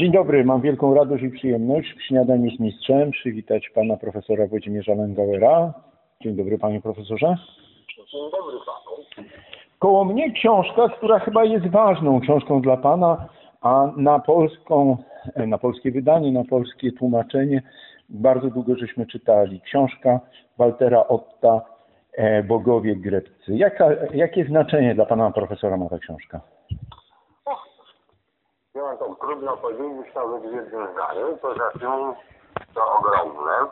Dzień dobry, mam wielką radość i przyjemność w śniadaniu z mistrzem przywitać pana profesora Włodzimierza Lęgauera. Dzień dobry panie profesorze. Dzień dobry panu. Koło mnie książka, która chyba jest ważną książką dla pana, a na polską, e, na polskie wydanie, na polskie tłumaczenie bardzo długo żeśmy czytali. Książka Waltera Otta e, Bogowie Greccy. Jaka, jakie znaczenie dla pana profesora ma ta książka? Mam to trudno powiedzieć nawet w jednym zdaniu. Poza tym to ogromne.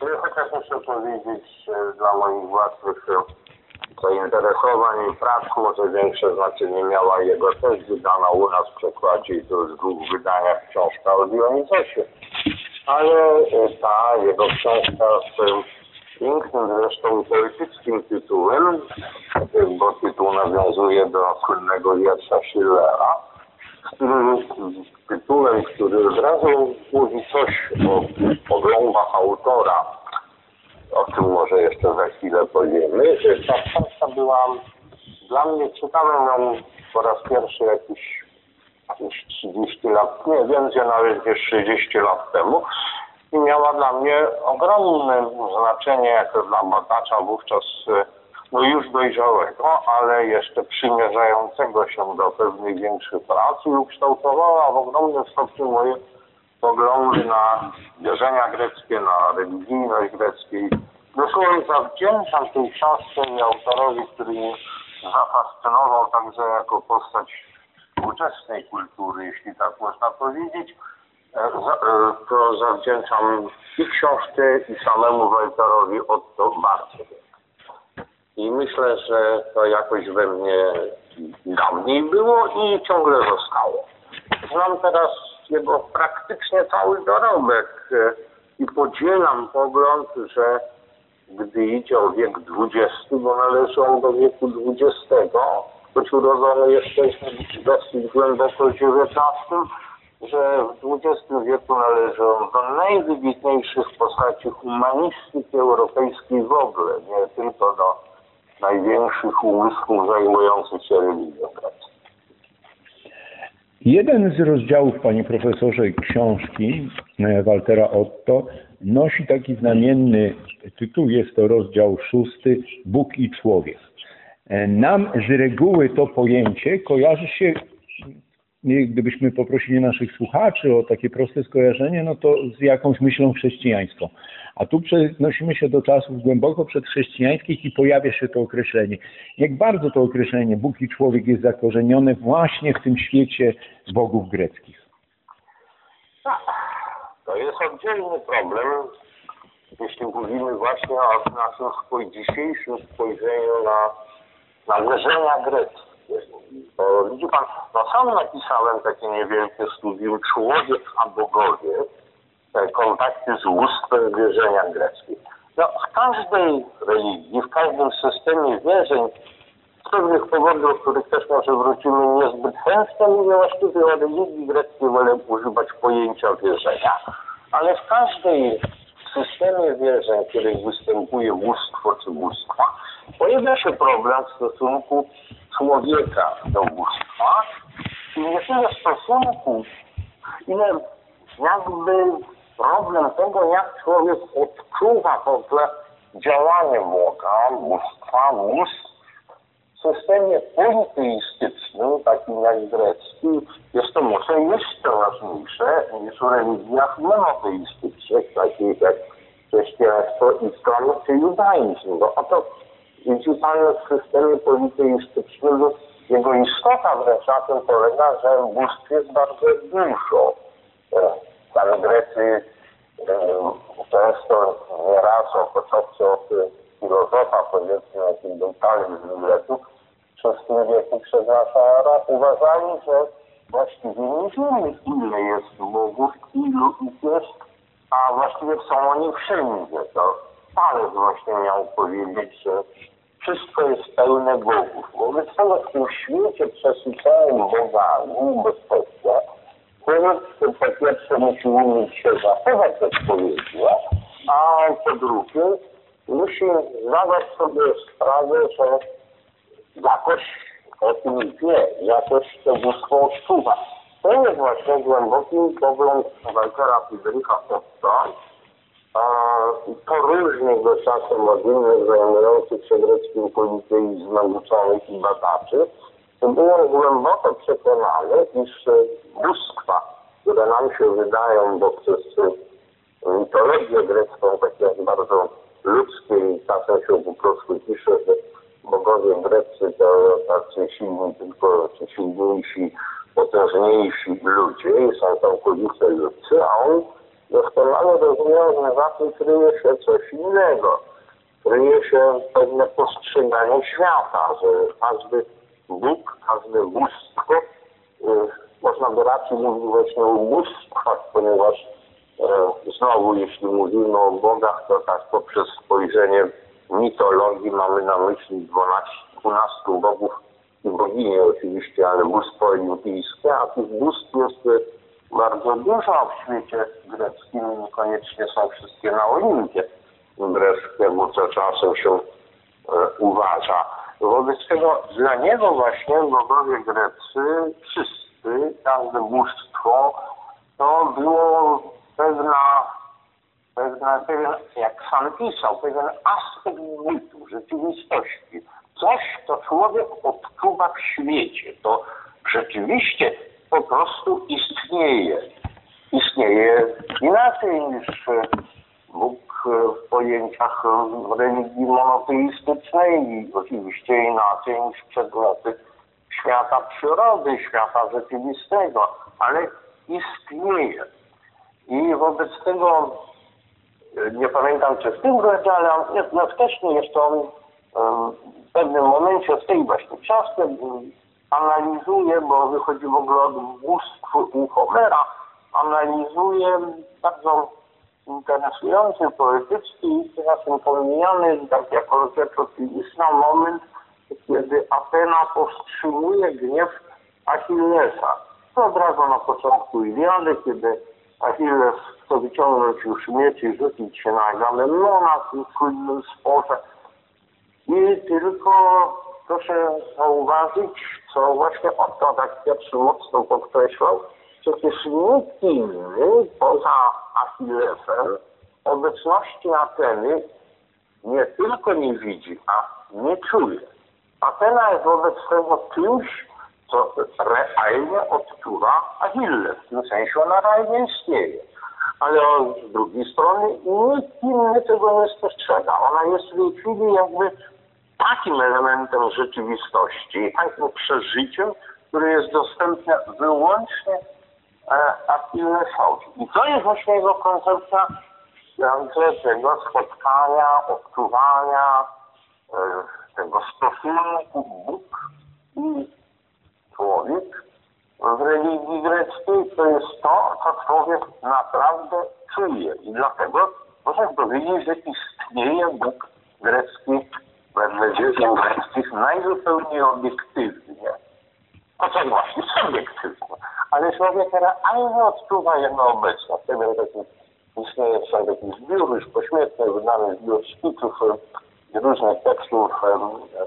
No Chociaż muszę powiedzieć, dla moich własnych zainteresowań i prac może większe znaczenie miała jego też wydana u nas w przekładzie i to w dwóch wydaniach książka o Dionizosie. Ale e, ta jego książka z pięknym zresztą poetyckim tytułem, e, bo tytuł nawiązuje do słynnego wiersza Schillera, który tytułem, który od razu mówi coś o poglądach autora, o tym może jeszcze za chwilę powiemy. Ta książka była dla mnie, czytałem ją po raz pierwszy jakiś, jakieś 30 lat, nie więcej nawet niż 30 lat temu i miała dla mnie ogromne znaczenie jako dla badacza wówczas no już dojrzałego, ale jeszcze przymierzającego się do pewnych większych prac i ukształtowała w ogromnym stopniu moje poglądy na wierzenia greckie, na religijność greckiej. Dosłownie zawdzięczam tej książce i autorowi, który mnie zafascynował także jako postać współczesnej kultury, jeśli tak można powiedzieć. E, e, To zawdzięczam i książce, i samemu Walterowi Otto bardzo. I myślę, że to jakoś we mnie dawniej było i ciągle zostało. Znam teraz jego praktycznie cały dorobek e, i podzielam pogląd, że gdy idzie o wiek XX, bo należy on do wieku XX, choć urodzony jesteśmy dosyć głęboko w XIX, że w XX wieku należy on do najwybitniejszych postaci humanistyki europejskiej w ogóle, nie tylko do największych umysłów zajmujących się religią. Jeden z rozdziałów, panie profesorze, książki e, Waltera Otto nosi taki znamienny tytuł, jest to rozdział szósty, Bóg i człowiek. E, Nam z reguły to pojęcie kojarzy się, gdybyśmy poprosili naszych słuchaczy o takie proste skojarzenie, no to z jakąś myślą chrześcijańską. A tu przenosimy się do czasów głęboko przedchrześcijańskich i pojawia się to określenie. Jak bardzo to określenie Bóg i człowiek jest zakorzenione właśnie w tym świecie bogów greckich. To jest oddzielny problem, jeśli mówimy właśnie o naszym dzisiejszym spojrzeniu na, na wierzenia greckie. Bo widzi pan, no sam napisałem takie niewielkie studium Człowiek a bogowie, te kontakty z bóstwem wierzenia greckiej. No, w każdej religii, w każdym systemie wierzeń z pewnych powodów, o których też może wrócimy niezbyt chętnie, mówię właściwie o religii greckiej, wolę używać pojęcia wierzenia. Ale w każdej systemie wierzeń, w których występuje bóstwo czy bóstwa, pojawia się problem w stosunku człowieka do bóstwa i nie tyle stosunku, ile jakby problem tego, jak człowiek odczuwa w ogóle działanie Boga, bóstwa, bóstw w systemie politeistycznym, takim jak grecki, jest to może jeszcze ważniejsze niż w religiach monoteistycznych, takich jak chrześcijaństwo, islam czy judaizm. Bo oto widzi Pan w systemie politeistycznym jego istota wręcz na tym polega, że bóstw jest bardzo dużo. E, Tam Grecy e, często nieraz o początku od filozofa, powiedzmy, jakim był Tales z Miletu, w VI wieku erą, uważali, że właściwie nie wiemy, ile jest bogów, ilu ich jest, a właściwie są oni wszędzie. To Palec właśnie miał powiedzieć, że wszystko jest pełne bogów. Wobec tego w tym świecie przesyconym bogami bezpośrednio, człowiek po pierwsze musi umieć się zachować odpowiednio, a po drugie musi zdawać sobie sprawę, że jakoś o tym wie, jakoś to bóstwo odczuwa. To jest właśnie głęboki pogląd Waltera Friedricha Hotta, po różnych go czasem od innych zajmujących się greckim politeizmem uczonych i badaczy, byłem głęboko przekonany, iż bóstwa, które nam się wydają, bo przez mitologię grecką, takie bardzo ludzkie i czasem się po prostu pisze, że bogowie greccy to tacy silni, tylko silniejsi, potężniejsi ludzie i są całkowicie ludzcy, a on doskonale rozumiał, że za tym kryje się coś innego. Kryje się pewne postrzeganie świata, że każdy Bóg, każde bóstwo, y, można by raczej mówić właśnie o bóstwach, ponieważ y, znowu jeśli mówimy o bogach, to tak poprzez spojrzenie mitologii mamy na myśli 12, 12 bogów i bogini oczywiście, ale bóstwo olimpijskie, a tych bóstw jest bardzo dużo w świecie greckim, niekoniecznie są wszystkie na Olimpie, wbrew temu, co czasem się e, uważa. Wobec tego dla niego właśnie bogowie grecy, wszyscy, każde bóstwo, to było pewna, pewna, pewien, jak sam pisał, pewien aspekt bytu, rzeczywistości. Coś, co człowiek odczuwa w świecie. To rzeczywiście po prostu istnieje. Istnieje inaczej niż Bóg w pojęciach religii monoteistycznej i oczywiście inaczej niż przedmioty świata przyrody, świata rzeczywistego, ale istnieje. I wobec tego nie pamiętam czy w tym rozdziale, ale wcześniej jeszcze on w pewnym momencie w tej właśnie książce analizuje, bo wychodzi w ogóle od bóstw u Homera, analizuje bardzo interesujący, poetycki i czasem pomijany, tak jako rzecz oczywistą, moment, kiedy Atena powstrzymuje gniew Achillesa. To od razu na początku Iliady, kiedy Achilles chce wyciągnąć już miecz i rzucić się na Agamemnona w tym słynnym sporze. I tylko proszę zauważyć, co właśnie Otto tak pierwszy mocno podkreślał, przecież nikt inny poza Achillesem obecności Ateny nie tylko nie widzi, a nie czuje. Atena jest wobec tego czymś, co realnie odczuwa Achilles. W tym sensie ona realnie istnieje. Ale z drugiej strony nikt inny tego nie spostrzega. Ona jest w tej chwili jakby takim elementem rzeczywistości, takim przeżyciem, które jest dostępne wyłącznie e, Achillesowi. I to jest właśnie jego koncepcja tego spotkania, odczuwania, e, tego stosunku Bóg i człowiek w religii greckiej to jest to, co człowiek naprawdę czuje. I dlatego można powiedzieć, że istnieje Bóg grecki wedle dzieł greckich najzupełniej obiektywnie. Chociaż właśnie subiektywnie. Ale człowiek realnie odczuwa jego obecność. Wtedy taki istnieje taki zbiór już pośmiertny, wydany zbiór szkiców i różnych tekstów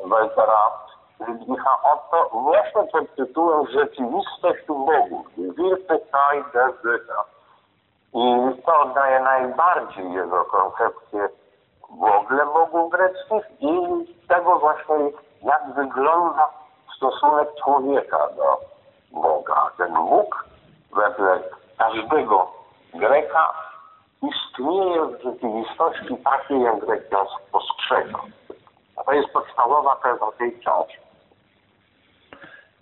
Waltera Friedricha Otto właśnie pod tytułem Rzeczywistość Bogów. Wirklichkeit der Götter. I to oddaje najbardziej jego koncepcję w ogóle bogów greckich i tego właśnie, wygląda stosunek człowieka do Boga. Ten Bóg wedle każdego Greka istnieje w rzeczywistości takiej, jak Grek ją postrzega. To jest podstawowa teza tej książki.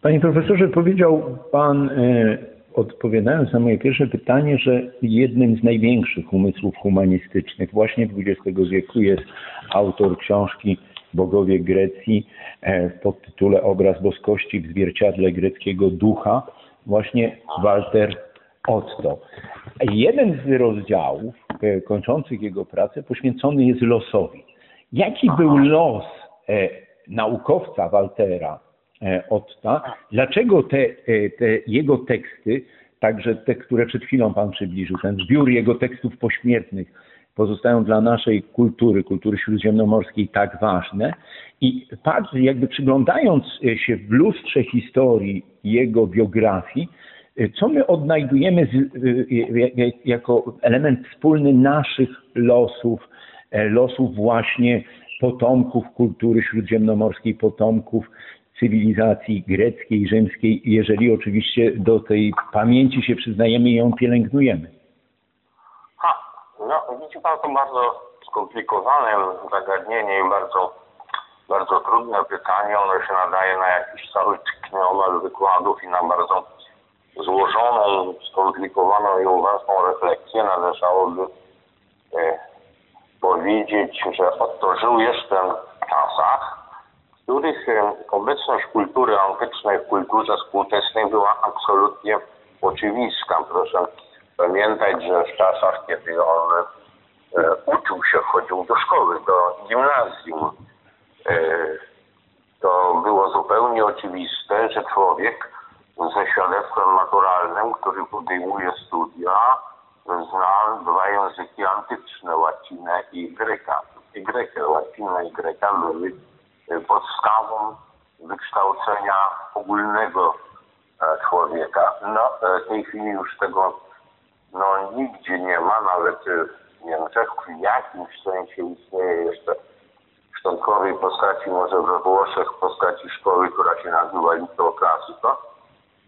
Panie profesorze, powiedział Pan, e, odpowiadając na moje pierwsze pytanie, że jednym z największych umysłów humanistycznych właśnie XX wieku jest autor książki Bogowie Grecji e, pod tytule Obraz boskości w zwierciadle greckiego ducha. właśnie Walter Otto. Jeden z rozdziałów e, kończących jego pracę poświęcony jest losowi. Jaki był los e, naukowca Waltera Otta? Dlaczego te, te jego teksty, także te, które przed chwilą Pan przybliżył, ten zbiór jego tekstów pośmiertnych, pozostają dla naszej kultury, kultury śródziemnomorskiej tak ważne. I patrz, jakby przyglądając się w lustrze historii jego biografii, co my odnajdujemy z, jako element wspólny naszych losów, losów właśnie potomków kultury śródziemnomorskiej, potomków cywilizacji greckiej, rzymskiej, jeżeli oczywiście do tej pamięci się przyznajemy i ją pielęgnujemy. No widzi Pan to bardzo skomplikowane zagadnienie i bardzo, bardzo trudne pytanie. Ono się nadaje na jakiś cały cykl nieomal wykładów i na bardzo złożoną, skomplikowaną i uważną refleksję należałoby e, powiedzieć, że oto żył jeszcze w czasach, w których e, obecność kultury antycznej w kulturze współczesnej była absolutnie oczywista. Proszę pamiętać, że w czasach, kiedy on e, uczył się, chodził do szkoły, do gimnazjum, e, to było zupełnie oczywiste, że człowiek ze świadectwem naturalnym, który podejmuje studia, zna dwa języki antyczne, łacinę i greka. I grekę, łacinę i greka były podstawą wykształcenia ogólnego człowieka. No, w tej chwili już tego no, nigdzie nie ma, nawet w Niemczech w jakimś sensie istnieje jeszcze w szczątkowej postaci, może we Włoszech w postaci szkoły, która się nazywa Little Classico,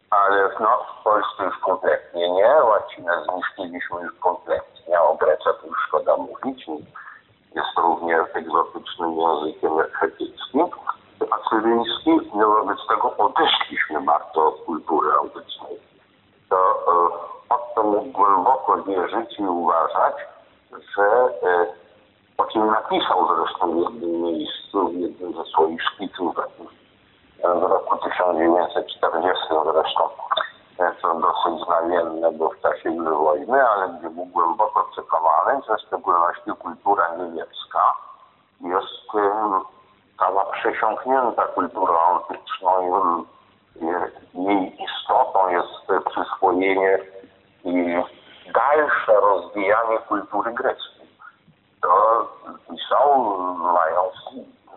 ale no, w Polsce już kompletnie nie, łacinę zniszczyliśmy już kompletnie, o Grece to już szkoda mówić, jest również egzotycznym językiem hectyckim, a cyryjski, no wobec tego odeszliśmy bardzo od kultury antycznej. To o to mógł głęboko wierzyć i uważać, że e, o czym napisał zresztą w jednym miejscu, w jednym ze swoich szkiców w roku 1940 zresztą, co dosyć znamienne, bo w czasie wojny, ale gdzie był głęboko przekonany, że w szczególności kultura niemiecka jest cała przesiąknięta kulturą antyczną. Jej istotą jest przyswojenie i dalsze rozwijanie kultury greckiej. To są, mając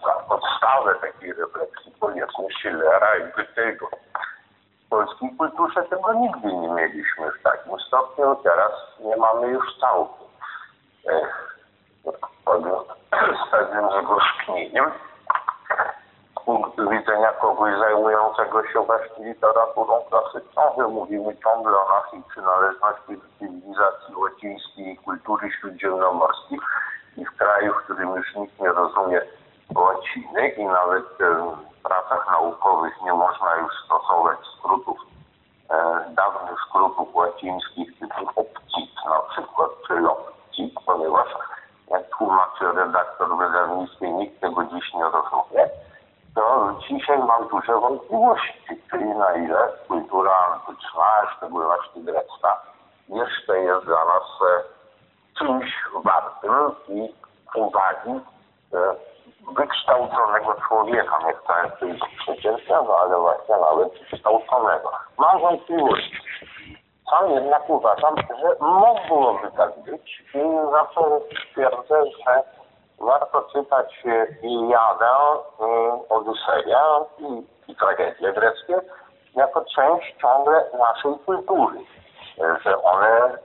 za podstawę takiej refleksji, powiedzmy, Schillera i Goethego. W polskiej kulturze tego nigdy nie mieliśmy w takim stopniu, teraz nie mamy już całkiem. Z pewnym zgorzknieniem punktu widzenia kogoś zajmującego się właśnie literaturą klasyczną, że mówimy ciągle o naszej przynależności do cywilizacji łacińskiej i kultury śródziemnomorskiej i w kraju, w którym już nikt nie rozumie łaciny i nawet w pracach naukowych nie można już stosować skrótów, e, dawnych skrótów łacińskich typu opcit na przykład, czy lopcit, ponieważ jak tłumaczy redaktor wydawnictwie, nikt tego dziś nie rozumie, mam duże wątpliwości, czyli na ile kultura antyczna, szczególności grecka, jeszcze jest dla nas e, czymś wartym i uwagi e, wykształconego człowieka. Nie chcę powiedzieć przeciętnego, ale właśnie nawet wykształconego. Mam wątpliwości. Sam jednak uważam, że mogłoby tak być i zawsze twierdzę, że warto czytać Iliadę, Odyseję i, i tragedie greckie jako część ciągle naszej kultury. Że one,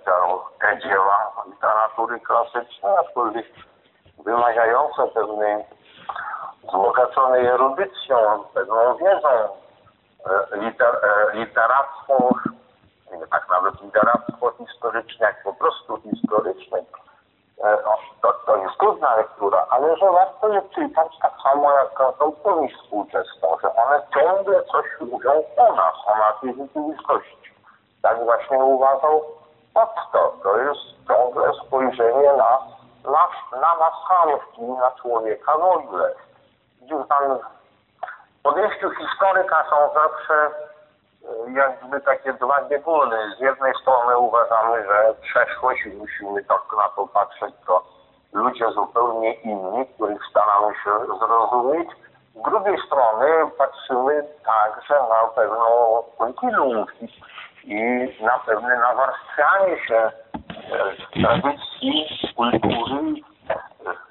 te dzieła literatury klasycznej, aczkolwiek wymagające pewnej wzbogaconej erudycją, pewną wiedzą, liter, literactwo, nie tak nawet literactwo historyczne, jak po prostu historyczne, to, to jest trudna lektura, ale że warto je czytać tak samo jak powieść współczesną, że one ciągle coś mówią o nas, o naszej rzeczywistości. Tak właśnie uważał Otto. To jest ciągle spojrzenie na, na, na nas samych, czyli na człowieka w ogóle. W podejściu historyka są zawsze jakby takie dwa bieguny. Z jednej strony uważamy, że przeszłość i musimy tak na to patrzeć, to ludzie zupełnie inni, których staramy się zrozumieć. Z drugiej strony patrzymy także na pewną kontinuum i na pewne nawarstwianie się e, tradycji, kultury, e,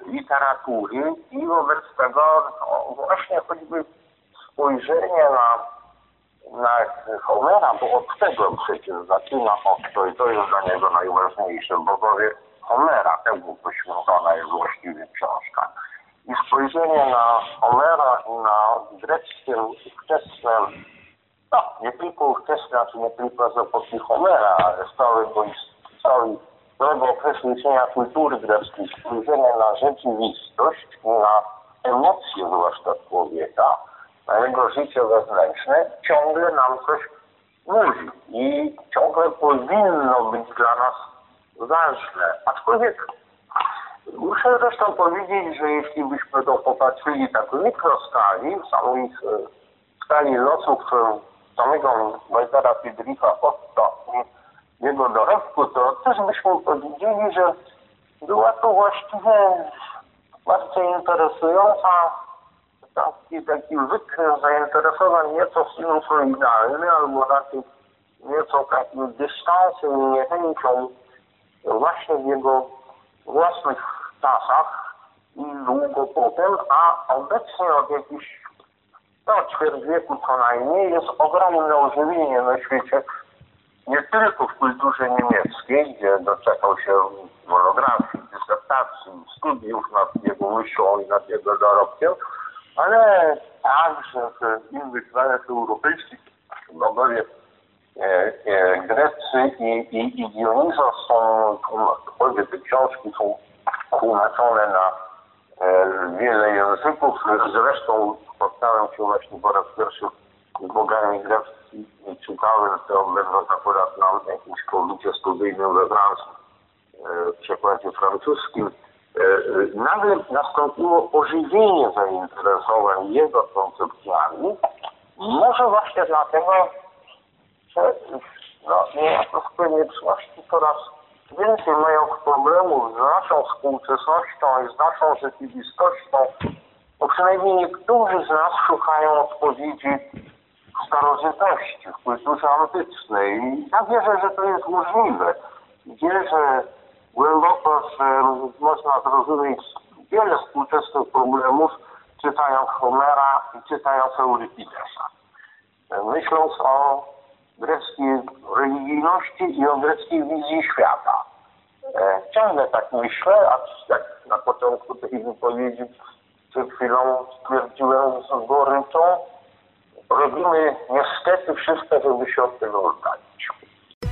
literatury i wobec tego no, właśnie choćby spojrzenie na, na Homera, bo od tego przecież zaczyna to i to jest dla niego najważniejsze, bogowie Homera, temu poświęcona jest właściwie książka. I spojrzenie na Homera i na greckie ówczesne, no nie tylko ówczesne, czy nie tylko z epoki Homera, ale z całego, całego, całego okresu kultury greckiej, spojrzenie na rzeczywistość na emocje zwłaszcza człowieka, na jego życie wewnętrzne, ciągle nam coś mówi i ciągle powinno być dla nas ważne. Aczkolwiek muszę zresztą powiedzieć, że jeśli byśmy to popatrzyli tak w mikroskali, w samej skali losów samego Waltera Friedricha Otto i jego dorobku, to też byśmy powiedzieli, że była to właściwie bardzo interesująca taki, taki wykres zainteresowań nieco sinusoidalny, albo raczej nieco takim dystansem i niechęcią właśnie w jego własnych czasach i długo potem, a obecnie od jakichś no, ćwierć wieku co najmniej jest ogromne ożywienie na świecie, nie tylko w kulturze niemieckiej, gdzie doczekał się monografii, dysertacji, studiów nad jego myślą i nad jego dorobkiem, ale także w innych krajach europejskich, bogowie e, e, Grecy i, i, i Dionizos są, obie te książki są tłumaczone na e, wiele języków. Zresztą spotkałem się właśnie po raz pierwszy z bogami greckimi i czytałem to będąc akurat na jakimś pobycie studyjnym we Francji e, w przekładzie francuskim. E, e, nagle nastąpiło ożywienie zainteresowań jego koncepcjami. Może właśnie dlatego, że no, niejako w konieczności coraz więcej mają problemów z naszą współczesnością i z naszą rzeczywistością, bo przynajmniej niektórzy z nas szukają odpowiedzi w starożytności, w kulturze antycznej. I ja wierzę, że to jest możliwe. Wierzę głęboko, można zrozumieć wiele współczesnych problemów, czytając Homera i czytając Euripidesa. Myśląc o greckiej religijności i o greckiej wizji świata. E, ciągle tak myślę, a jak na początku tej wypowiedzi przed chwilą stwierdziłem z goryczą, robimy niestety wszystko, żeby się od tego oddalić.